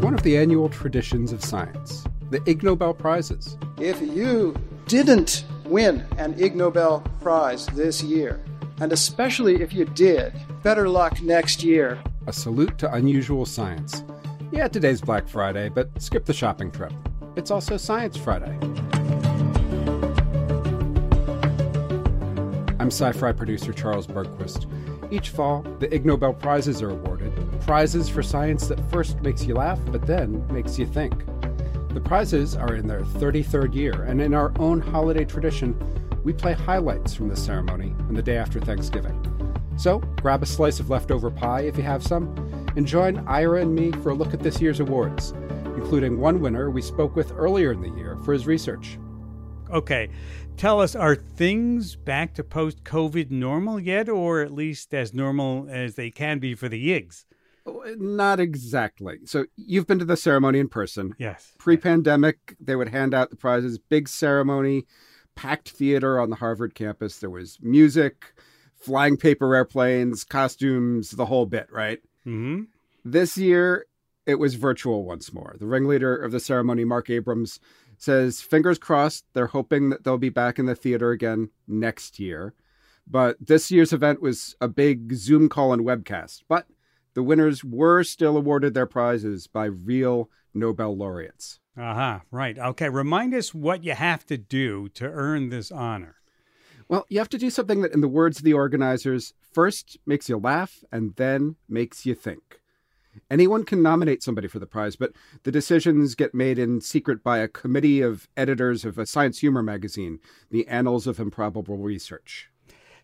one of the annual traditions of science, the Ig Nobel Prizes. If you didn't win an Ig Nobel Prize this year, and especially if you did, better luck next year. A salute to unusual science. Yeah, today's Black Friday, but skip the shopping trip. It's also Science Friday. I'm SciFri producer Charles Bergquist. Each fall, the Ig Nobel Prizes are awarded prizes for science that first makes you laugh, but then makes you think. The prizes are in their 33rd year, and in our own holiday tradition, we play highlights from the ceremony on the day after Thanksgiving. So, grab a slice of leftover pie if you have some, and join Ira and me for a look at this year's awards, including one winner we spoke with earlier in the year for his research. Okay, tell us are things back to post COVID normal yet, or at least as normal as they can be for the Igs? Not exactly. So you've been to the ceremony in person. Yes. Pre pandemic, they would hand out the prizes, big ceremony, packed theater on the Harvard campus. There was music, flying paper airplanes, costumes, the whole bit, right? hmm This year, it was virtual once more. The ringleader of the ceremony, Marc Abrahams, says fingers crossed they're hoping that they'll be back in the theater again next year. But this year's event was a big Zoom call and webcast. But the winners were still awarded their prizes by real Nobel laureates. Aha, uh-huh, right. Okay, remind us what you have to do to earn this honor. Well, you have to do something that, in the words of the organizers, first makes you laugh and then makes you think. Anyone can nominate somebody for the prize, but the decisions get made in secret by a committee of editors of a science humor magazine, the Annals of Improbable Research.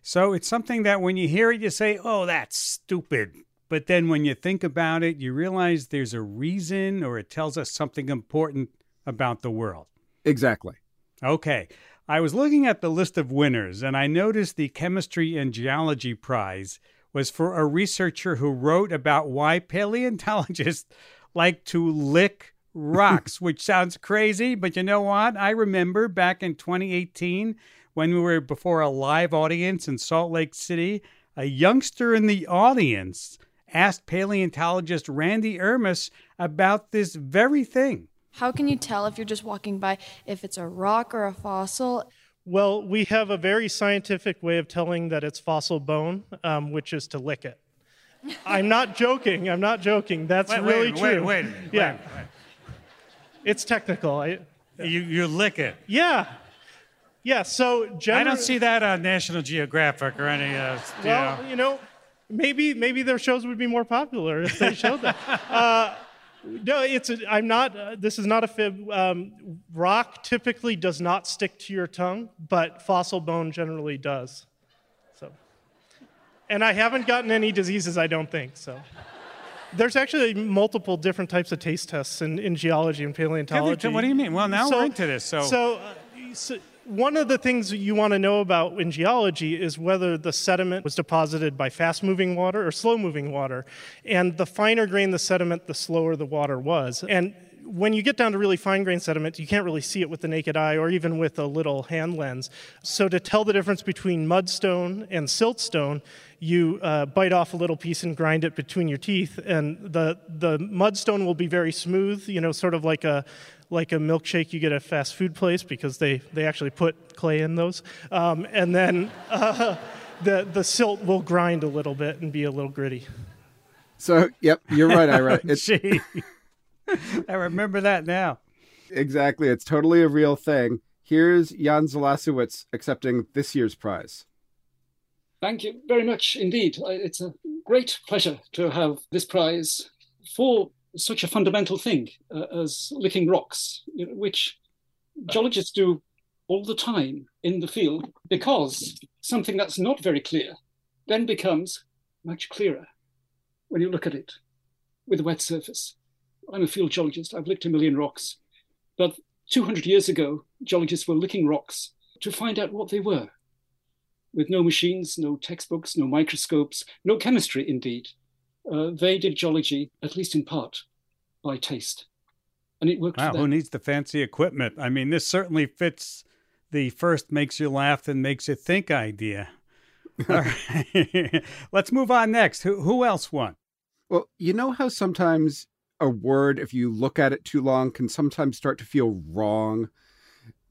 So it's something that when you hear it, you say, oh, that's stupid. But then when you think about it, you realize there's a reason or it tells us something important about the world. Exactly. Okay. I was looking at the list of winners and I noticed the Chemistry and Geology Prize was for a researcher who wrote about why paleontologists like to lick rocks, which sounds crazy, but you know what? I remember back in 2018 when we were before a live audience in Salt Lake City, a youngster in the audience asked paleontologist Randy Irmis about this very thing. How can you tell if you're just walking by if it's a rock or a fossil? Well, we have a very scientific way of telling that it's fossil bone, um, which is to lick it. I'm not joking. I'm not joking. That's wait, really wait, true. Wait, wait, yeah. Wait, wait. It's technical. I, you, you lick it. Yeah. Yeah, so generally. I don't see that on National Geographic or any. Uh, well, you you know, maybe maybe their shows would be more popular if they showed that. uh, no, it's. A, I'm not. Uh, this is not a fib. Um, rock typically does not stick to your tongue, but fossil bone generally does. So, and I haven't gotten any diseases. I don't think so. There's actually multiple different types of taste tests in, in geology and paleontology. What do you mean? Well, now so, we're into this. So, so, uh, so one of the things you want to know about in geology is whether the sediment was deposited by fast moving water or slow moving water. And the finer grain the sediment, the slower the water was. And when you get down to really fine grained sediment, you can't really see it with the naked eye or even with a little hand lens. So, to tell the difference between mudstone and siltstone, you uh, bite off a little piece and grind it between your teeth, and the, the mudstone will be very smooth, you know, sort of like a like a milkshake you get at a fast food place because they, they actually put clay in those. Um, and then uh, the, the silt will grind a little bit and be a little gritty. So, yep, you're right, Ira. It's, I remember that now. Exactly. It's totally a real thing. Here's Jan Zalasiewicz accepting this year's prize. Thank you very much indeed. It's a great pleasure to have this prize for such a fundamental thing uh, as licking rocks, which geologists do all the time in the field because something that's not very clear then becomes much clearer when you look at it with a wet surface. I'm a field geologist, I've licked a million rocks, but 200 years ago, geologists were licking rocks to find out what they were. With no machines, no textbooks, no microscopes, no chemistry indeed. Uh, they did geology, at least in part, by taste. And it worked wow, for who needs the fancy equipment? I mean, this certainly fits the first makes you laugh and makes you think idea. All right. Let's move on next. Who, who else won? Well, you know how sometimes a word, if you look at it too long, can sometimes start to feel wrong.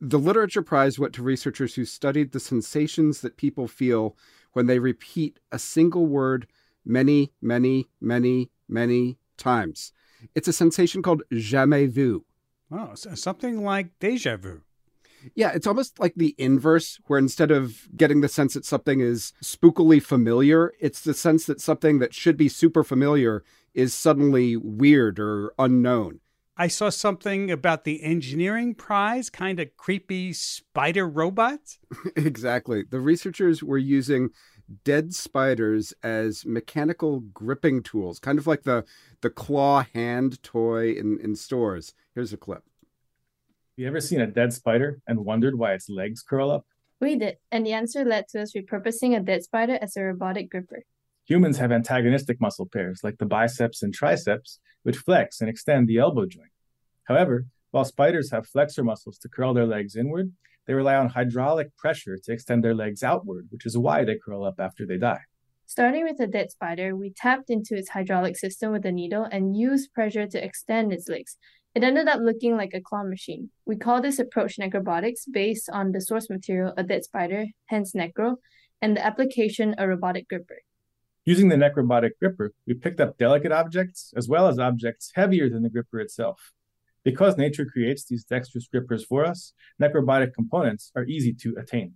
The Literature Prize went to researchers who studied the sensations that people feel when they repeat a single word many, many, many, many times. It's a sensation called jamais vu. Oh, something like deja vu. Yeah, it's almost like the inverse, where instead of getting the sense that something is spookily familiar, it's the sense that something that should be super familiar is suddenly weird or unknown. I saw something about the engineering prize, kind of creepy spider robots. exactly. The researchers were using dead spiders as mechanical gripping tools, kind of like the the claw hand toy in, in stores. Here's a clip. You ever seen a dead spider and wondered why its legs curl up? We did, and the answer led to us repurposing a dead spider as a robotic gripper. Humans have antagonistic muscle pairs like the biceps and triceps, which flex and extend the elbow joint. However, while spiders have flexor muscles to curl their legs inward, they rely on hydraulic pressure to extend their legs outward, which is why they curl up after they die. Starting with a dead spider, we tapped into its hydraulic system with a needle and used pressure to extend its legs. It ended up looking like a claw machine. We call this approach necrobotics based on the source material, a dead spider, hence necro, and the application, a robotic gripper. Using the necrobotic gripper, we picked up delicate objects as well as objects heavier than the gripper itself. Because nature creates these dexterous grippers for us, necrobotic components are easy to attain.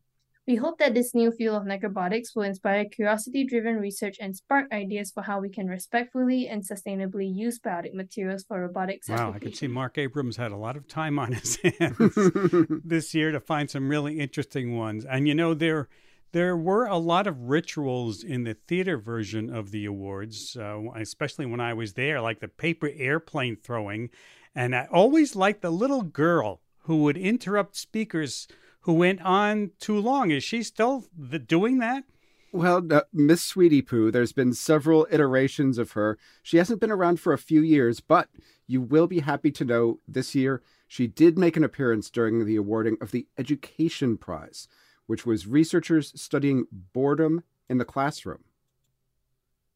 We hope that this new field of necrobotics will inspire curiosity driven research and spark ideas for how we can respectfully and sustainably use biotic materials for robotics. Wow, I can see Marc Abrahams had a lot of time on his hands this year to find some really interesting ones. And you know, there there were a lot of rituals in the theater version of the awards, uh, especially when I was there, like the paper airplane throwing. And I always liked the little girl who would interrupt speakers who went on too long. Is she still the, doing that? Well, uh, Miss Sweetie Poo, there's been several iterations of her. She hasn't been around for a few years, but you will be happy to know this year she did make an appearance during the awarding of the Education Prize, which was researchers studying boredom in the classroom.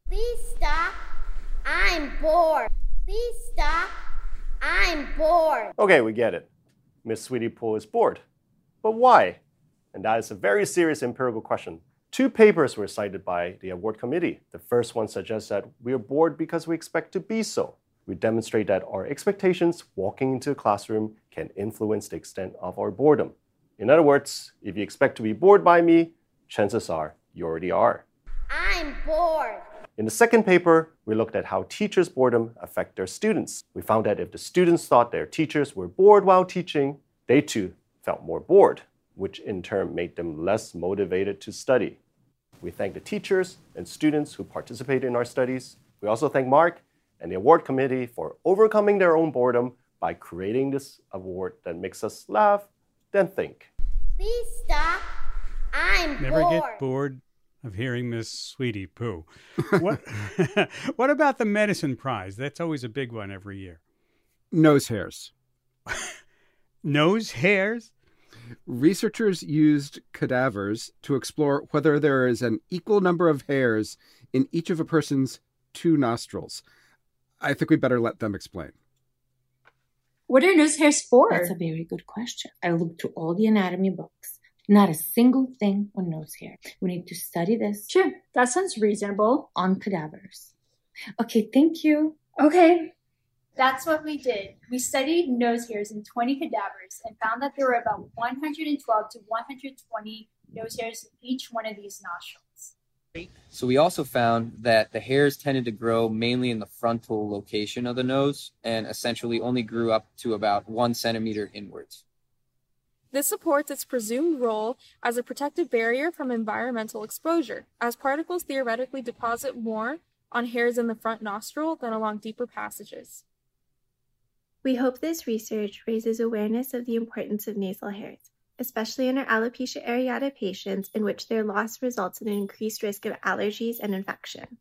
Please stop. I'm bored. Please stop. I'm bored. Okay, we get it. Miss Sweetie Poo is bored. But why? And that is a very serious empirical question. Two papers were cited by the award committee. The first one suggests that we are bored because we expect to be so. We demonstrate that our expectations walking into a classroom can influence the extent of our boredom. In other words, if you expect to be bored by me, chances are you already are. I'm bored. In the second paper, we looked at how teachers' boredom affect their students. We found that if the students thought their teachers were bored while teaching, they too felt more bored, which in turn made them less motivated to study. We thank the teachers and students who participated in our studies. We also thank Mark and the award committee for overcoming their own boredom by creating this award that makes us laugh, then think. Please stop. I'm Never bored. get bored of hearing Miss Sweetie Poo. What, what about the medicine prize? That's always a big one every year. Nose hairs. Nose hairs? Researchers used cadavers to explore whether there is an equal number of hairs in each of a person's two nostrils. I think we better let them explain. What are nose hairs for? That's a very good question. I looked through all the anatomy books. Not a single thing on nose hair. We need to study this. Sure, that sounds reasonable. On cadavers. Okay, thank you. Okay. That's what we did. We studied nose hairs in 20 cadavers and found that there were about 112 to 120 nose hairs in each one of these nostrils. So we also found that the hairs tended to grow mainly in the frontal location of the nose and essentially only grew up to about one centimeter inwards. This supports its presumed role as a protective barrier from environmental exposure, as particles theoretically deposit more on hairs in the front nostril than along deeper passages. We hope this research raises awareness of the importance of nasal hairs, especially in our alopecia areata patients in which their loss results in an increased risk of allergies and infection.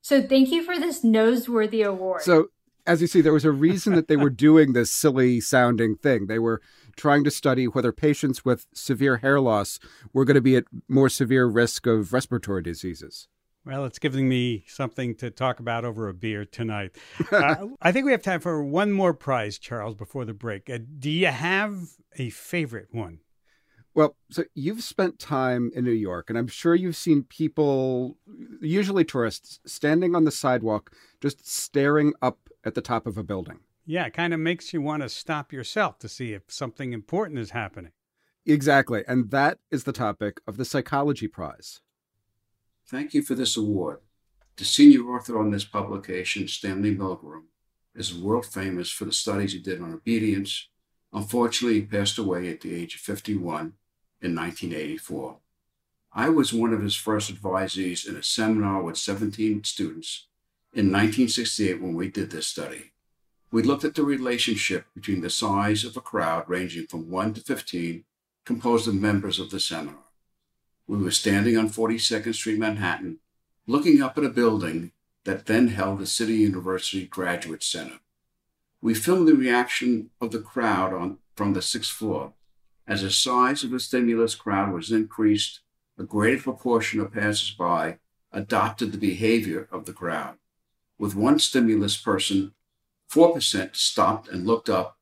So thank you for this noseworthy award. So, as you see, there was a reason that they were doing this silly sounding thing. They were trying to study whether patients with severe hair loss were going to be at more severe risk of respiratory diseases. Well, it's giving me something to talk about over a beer tonight. uh, I think we have time for one more prize, Charles, before the break. Uh, do you have a favorite one? Well, so you've spent time in New York, and I'm sure you've seen people, usually tourists, standing on the sidewalk just staring up at the top of a building. Yeah, it kind of makes you want to stop yourself to see if something important is happening. Exactly. And that is the topic of the Psychology Prize. Thank you for this award. The senior author on this publication, Stanley Milgram, is world famous for the studies he did on obedience. Unfortunately, he passed away at the age of 51 in 1984. I was one of his first advisees in a seminar with 17 students in 1968 when we did this study. We looked at the relationship between the size of a crowd ranging from 1 to 15 composed of members of the seminar. We were standing on 42nd Street, Manhattan, looking up at a building that then held the City University Graduate Center. We filmed the reaction of the crowd on, from the sixth floor. As the size of the stimulus crowd was increased, a greater proportion of passersby adopted the behavior of the crowd. With one stimulus person, 4% stopped and looked up,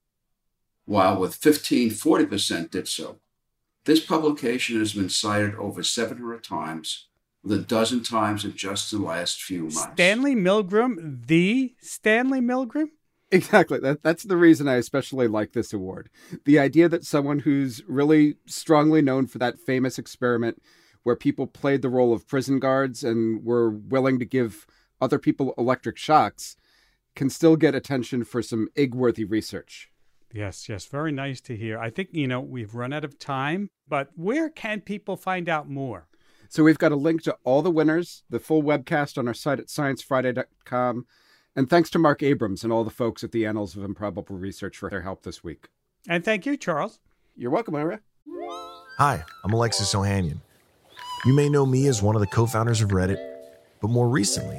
while with 15, 40% did so. This publication has been cited over 700 times, with a dozen times in just the last few months. Stanley Milgram, the Stanley Milgram? Exactly. That, that's the reason I especially like this award. The idea that someone who's really strongly known for that famous experiment where people played the role of prison guards and were willing to give other people electric shocks can still get attention for some Ig worthy research. Yes, yes, very nice to hear. I think, you know, we've run out of time, but where can people find out more? So we've got a link to all the winners, the full webcast on our site at sciencefriday.com. And thanks to Marc Abrahams and all the folks at the Annals of Improbable Research for their help this week. And thank you, Charles. You're welcome, Ira. Hi, I'm Alexis Ohanian. You may know me as one of the co founders of Reddit, but more recently,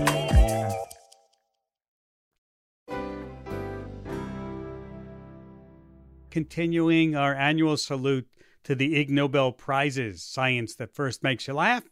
Continuing our annual salute to the Ig Nobel Prizes science that first makes you laugh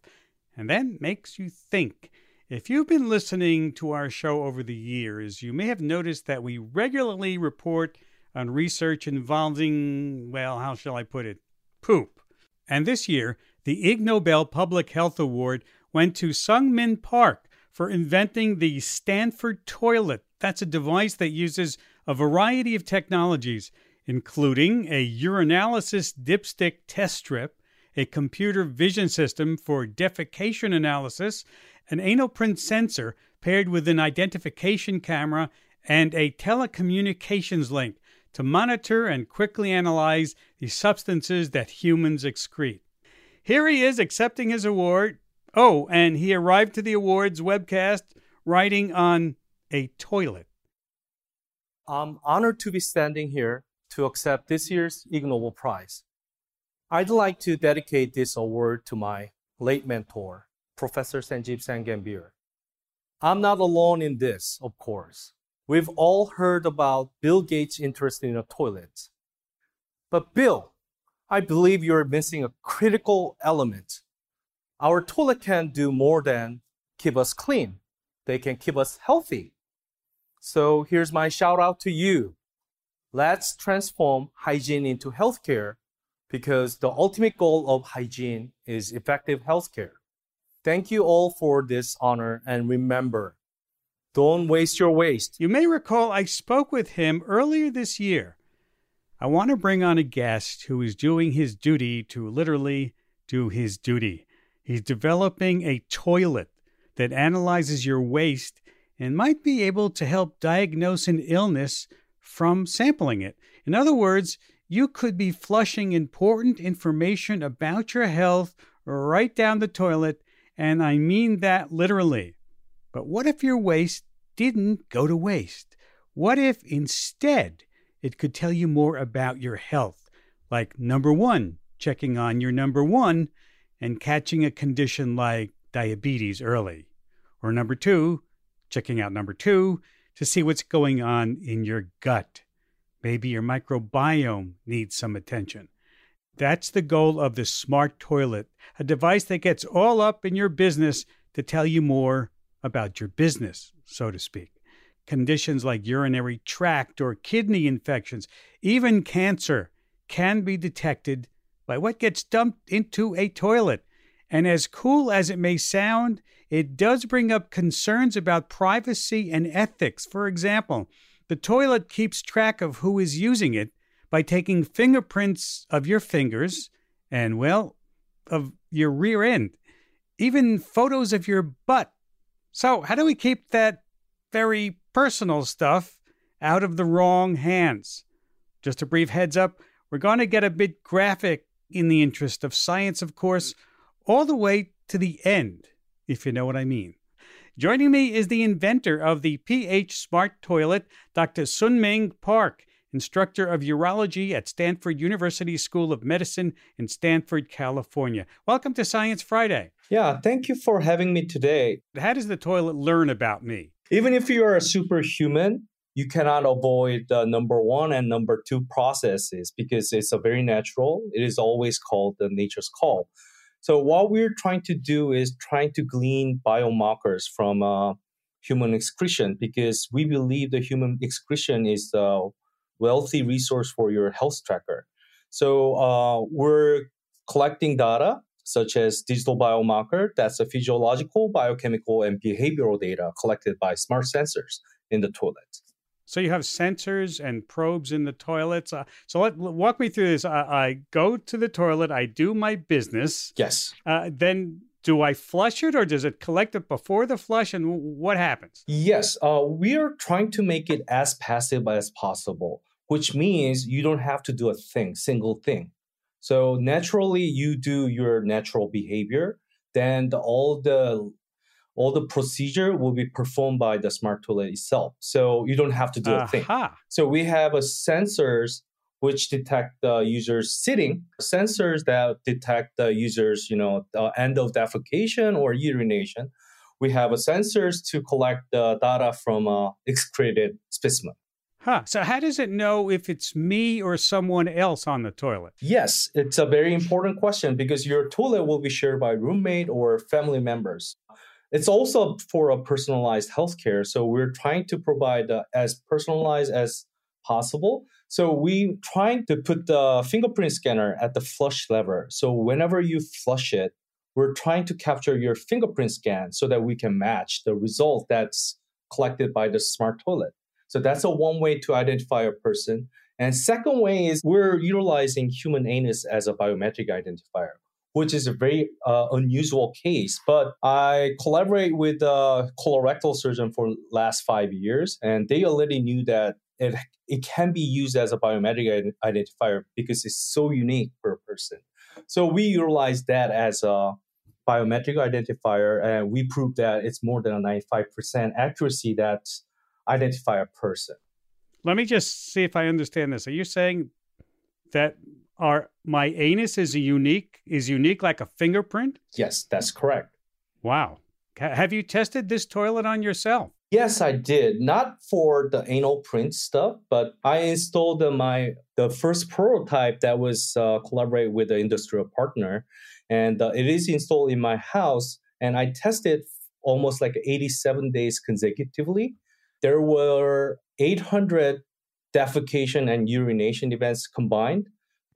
and then makes you think. If you've been listening to our show over the years, you may have noticed that we regularly report on research involving, well, how shall I put it, poop. And this year, the Ig Nobel Public Health Award went to Seung-min Park for inventing the Stanford Toilet. That's a device that uses a variety of technologies including a urinalysis dipstick test strip, a computer vision system for defecation analysis, an anal print sensor paired with an identification camera, and a telecommunications link to monitor and quickly analyze the substances that humans excrete. Here he is accepting his award. Oh, and he arrived to the awards webcast writing on a toilet. I'm honored to be standing here to accept this year's Ig Nobel Prize. I'd like to dedicate this award to my late mentor, Professor Sanjiv Sam Gambhir. I'm not alone in this, of course. We've all heard about Bill Gates' interest in a toilet. But Bill, I believe you're missing a critical element. Our toilet can do more than keep us clean. They can keep us healthy. So here's my shout out to you, let's transform hygiene into healthcare because the ultimate goal of hygiene is effective healthcare. Thank you all for this honor and remember, don't waste your waste. You may recall I spoke with him earlier this year. I want to bring on a guest who is doing his duty to literally do his duty. He's developing a toilet that analyzes your waste and might be able to help diagnose an illness from sampling it. In other words, you could be flushing important information about your health right down the toilet and I mean that literally. But what if your waste didn't go to waste? What if instead it could tell you more about your health? Like number one, checking on your number one and catching a condition like diabetes early. Or number two, checking out number two to see what's going on in your gut. Maybe your microbiome needs some attention. That's the goal of the smart toilet, a device that gets all up in your business to tell you more about your business, so to speak. Conditions like urinary tract or kidney infections, even cancer, can be detected by what gets dumped into a toilet. And as cool as it may sound, it does bring up concerns about privacy and ethics. For example, the toilet keeps track of who is using it by taking fingerprints of your fingers and, well, of your rear end, even photos of your butt. So, how do we keep that very personal stuff out of the wrong hands? Just a brief heads up we're going to get a bit graphic in the interest of science, of course, all the way to the end, if you know what I mean. Joining me is the inventor of the pH Smart Toilet, Dr. Seung-min Park, instructor of urology at Stanford University School of Medicine in Stanford, California. Welcome to Science Friday. Yeah, thank you for having me today. How does the toilet learn about me? Even if you are a superhuman, you cannot avoid the number one and number two processes because it's a very natural. It is always called the nature's call. So what we're trying to do is trying to glean biomarkers from uh, human excretion because we believe the human excretion is a wealthy resource for your health tracker. So uh, we're collecting data such as digital biomarker that's a physiological, biochemical, and behavioral data collected by smart sensors in the toilet. So you have sensors and probes in the toilets. Uh, so let walk me through this. I, I, go to the toilet. I do my business. Yes. Uh, then do I flush it or does it collect it before the flush? And what happens? Yes. Uh, we are trying to make it as passive as possible, which means you don't have to do a thing, single thing. So naturally, you do your natural behavior. Then the, all the all the procedure will be performed by the smart toilet itself. So you don't have to do a thing. So we have a sensors which detect the user's sitting, sensors that detect the user's, you know, the end of defecation or urination. We have a sensors to collect the data from a excreted specimen. Huh. So how does it know if it's me or someone else on the toilet? Yes, it's a very important question because your toilet will be shared by roommate or family members. It's also for a personalized healthcare. So we're trying to provide uh, as personalized as possible. So we trying to put the fingerprint scanner at the flush lever. So whenever you flush it, we're trying to capture your fingerprint scan so that we can match the result that's collected by the smart toilet. So that's a one way to identify a person. And second way is we're utilizing human anus as a biometric identifier which is a very uh, unusual case. But I collaborate with a colorectal surgeon for last five years, and they already knew that it it can be used as a biometric identifier because it's so unique per person. So we utilize that as a biometric identifier, and we proved that it's more than a 95% accuracy that identify a person. Let me just see if I understand this. Are you saying that are my anus is unique is unique like a fingerprint? Yes, that's correct. Wow. Have you tested this toilet on yourself? Yes, I did. Not for the anal print stuff, but I installed my the first prototype that was uh, collaborate with the industrial partner, and uh, it is installed in my house. And I tested almost like 87 days consecutively. There were 800 defecation and urination events combined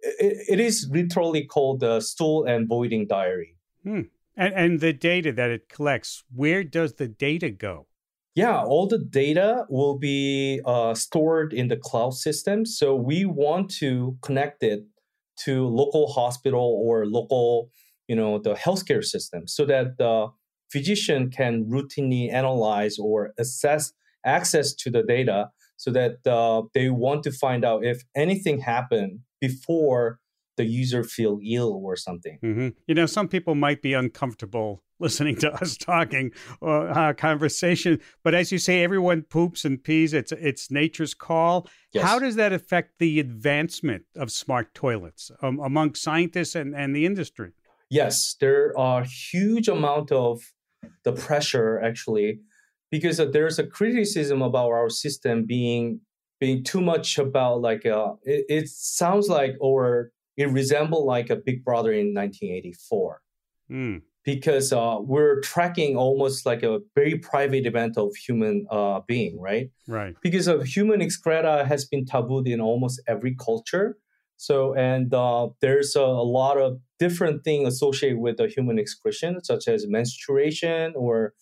it, it is literally called the stool and voiding diary. Hmm. And, and the data that it collects, where does the data go? Yeah, all the data will be uh, stored in the cloud system. So we want to connect it to local hospital or local, you know, the healthcare system, so that the physician can routinely analyze or assess access to the data, so that uh, they want to find out if anything happened before the user feel ill or something. Mm-hmm. You know, some people might be uncomfortable listening to us talking or uh, conversation. But as you say, everyone poops and pees. It's it's nature's call. Yes. How does that affect the advancement of smart toilets um, among scientists and, and the industry? Yes, there are huge amount of the pressure actually, because uh, there's a criticism about our system being being too much about like uh, it, it sounds like or it resembled like a Big Brother in 1984 Mm. because uh, we're tracking almost like a very private event of human uh, being, right? Right. Because of human excreta has been tabooed in almost every culture. So, and uh, there's a, a lot of different things associated with the human excretion, such as menstruation or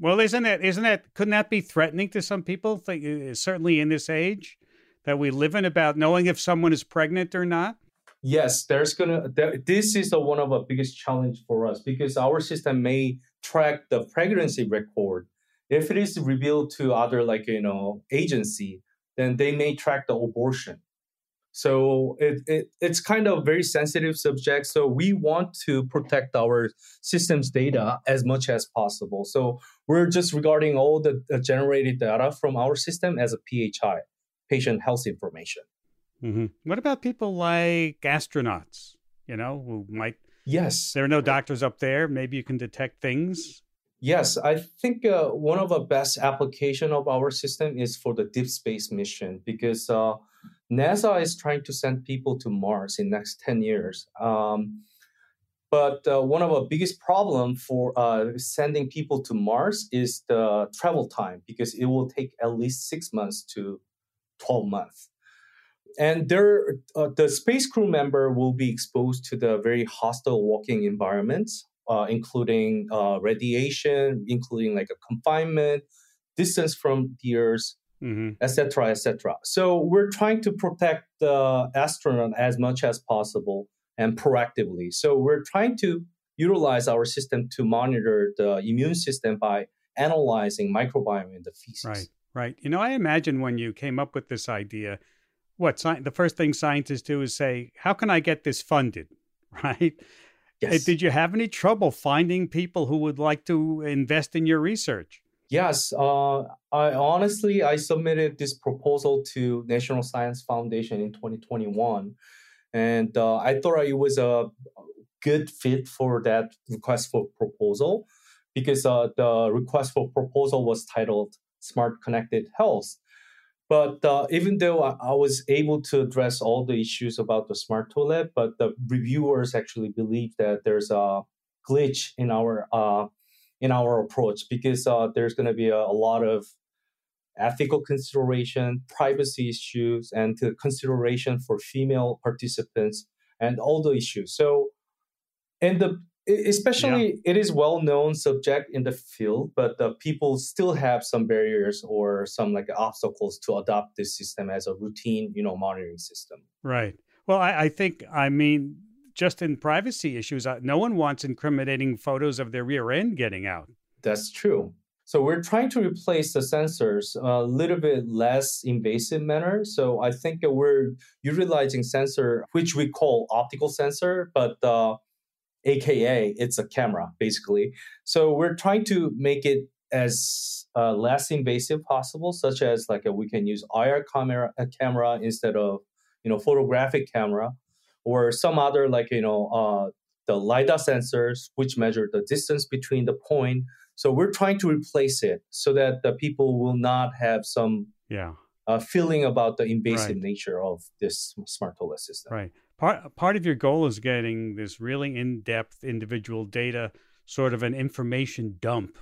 Well, isn't that isn't that couldn't that be threatening to some people? Uh, certainly in this age that we live in, about knowing if someone is pregnant or not. yes, there's gonna. There, this is the one of the biggest challenge for us because our system may track the pregnancy record. If it is revealed to other like you know agency, then they may track the abortion. So it, it it's kind of very sensitive subject. So we want to protect our system's data as much as possible. So we're just regarding all the generated data from our system as a PHI, patient health information. hmm What about people like astronauts? You know, who might. Yes. There are no doctors up there. Maybe you can detect things. Yes, I think uh, one of the best application of our system is for the deep space mission because uh, NASA is trying to send people to Mars in next 10 years. Um, but uh, one of the biggest problem for uh, sending people to Mars is the travel time because it will take at least six months to 12 months. And there, uh, the space crew member will be exposed to the very hostile working environments, uh, including uh, radiation, including like a confinement, distance from the Earth, Mm-hmm. etc., etc. So we're trying to protect the astronaut as much as possible and proactively. So we're trying to utilize our system to monitor the immune system by analyzing microbiome in the feces. Right, right. You know, I imagine when you came up with this idea, what sci- the first thing scientists do is say, "How can I get this funded?" Right. Yes. Uh, Did you have any trouble finding people who would like to invest in your research? Yes, uh, I honestly I submitted this proposal to National Science Foundation in 2021, and uh, I thought it was a good fit for that request for proposal because uh, the request for proposal was titled "Smart Connected Health." But uh, even though I, I was able to address all the issues about the smart toilet, but the reviewers actually believe that there's a glitch in our uh, in our approach because uh, there's going to be a, a, lot of ethical consideration, privacy issues, and consideration for female participants and all the issues. So, and the especially yeah. it is well known subject in the field, but the people still have some barriers or some like obstacles to adopt this system as a routine, you know, monitoring system. Right. Well, I, I think I mean just in privacy issues, uh, no one wants incriminating photos of their rear end getting out. That's true. So we're trying to replace the sensors a little bit less invasive manner. So I think we're utilizing sensor, which we call optical sensor, but uh, AKA it's a camera basically. So we're trying to make it as uh, less invasive possible, such as like a, we can use IR camera, a camera instead of you know photographic camera or some other like you know uh, the lidar sensors which measure the distance between the point so we're trying to replace it so that the people will not have some yeah uh, feeling about the invasive Right. nature of this smart toilet system Right. Part part of your goal is getting this really in-depth individual data, sort of an information dump,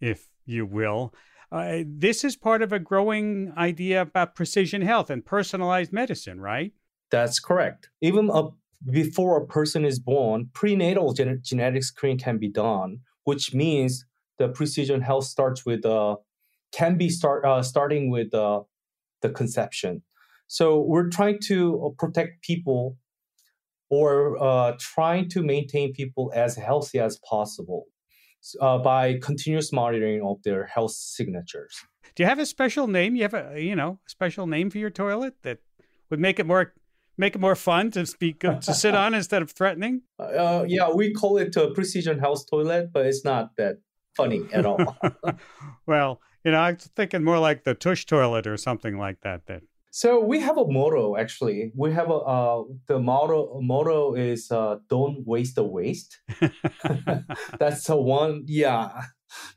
if you will. Uh, this is part of a growing idea about precision health and personalized medicine, right? That's correct. Even a, before a person is born, prenatal gen- genetic screen can be done, which means the precision health starts with uh, can be start uh, starting with uh, the conception. So we're trying to uh, protect people or uh, trying to maintain people as healthy as possible uh, by continuous monitoring of their health signatures. Do you have a special name? You have a you know a special name for your toilet that would make it more make it more fun to speak to sit on instead of threatening? Uh, yeah, we call it a precision house toilet, but it's not that funny at all. well, you know, I'm thinking more like the tush toilet or something like that. Then. So we have a motto actually. We have a uh, the motto motto is uh, "Don't waste the waste." That's the one. Yeah,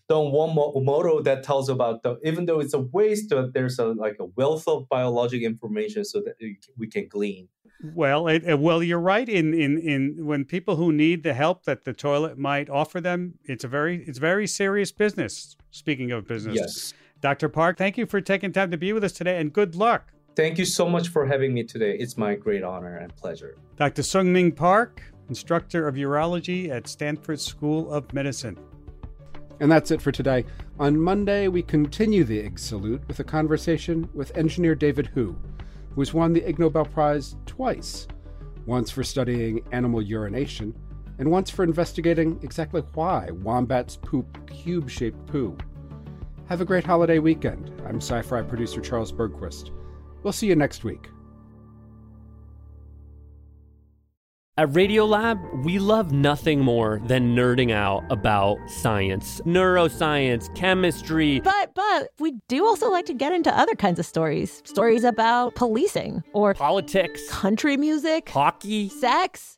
the one motto that tells about the even though it's a waste, uh, there's a like a wealth of biologic information so that we can glean. Well, it, well, you're right. In in in when people who need the help that the toilet might offer them, it's a very it's very serious business. Speaking of business, yes. Dr. Park, thank you for taking time to be with us today, and good luck. Thank you so much for having me today. It's my great honor and pleasure. Dr. Seung-min Park, instructor of urology at Stanford School of Medicine. And that's it for today. On Monday, we continue the Ig Salute with a conversation with engineer David Hu, who has won the Ig Nobel Prize twice once for studying animal urination, and once for investigating exactly why wombats poop cube shaped poo. Have a great holiday weekend. I'm SciFri producer Charles Bergquist. We'll see you next week. At Radiolab, we love nothing more than nerding out about science, neuroscience, chemistry. But but we do also like to get into other kinds of stories. Stories about policing or politics, country music, hockey, sex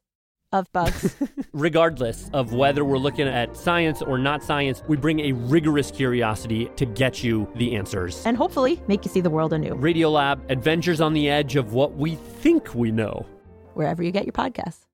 of bugs. Regardless of whether we're looking at science or not science, we bring a rigorous curiosity to get you the answers. And hopefully make you see the world anew. Radiolab, adventures on the edge of what we think we know. Wherever you get your podcasts.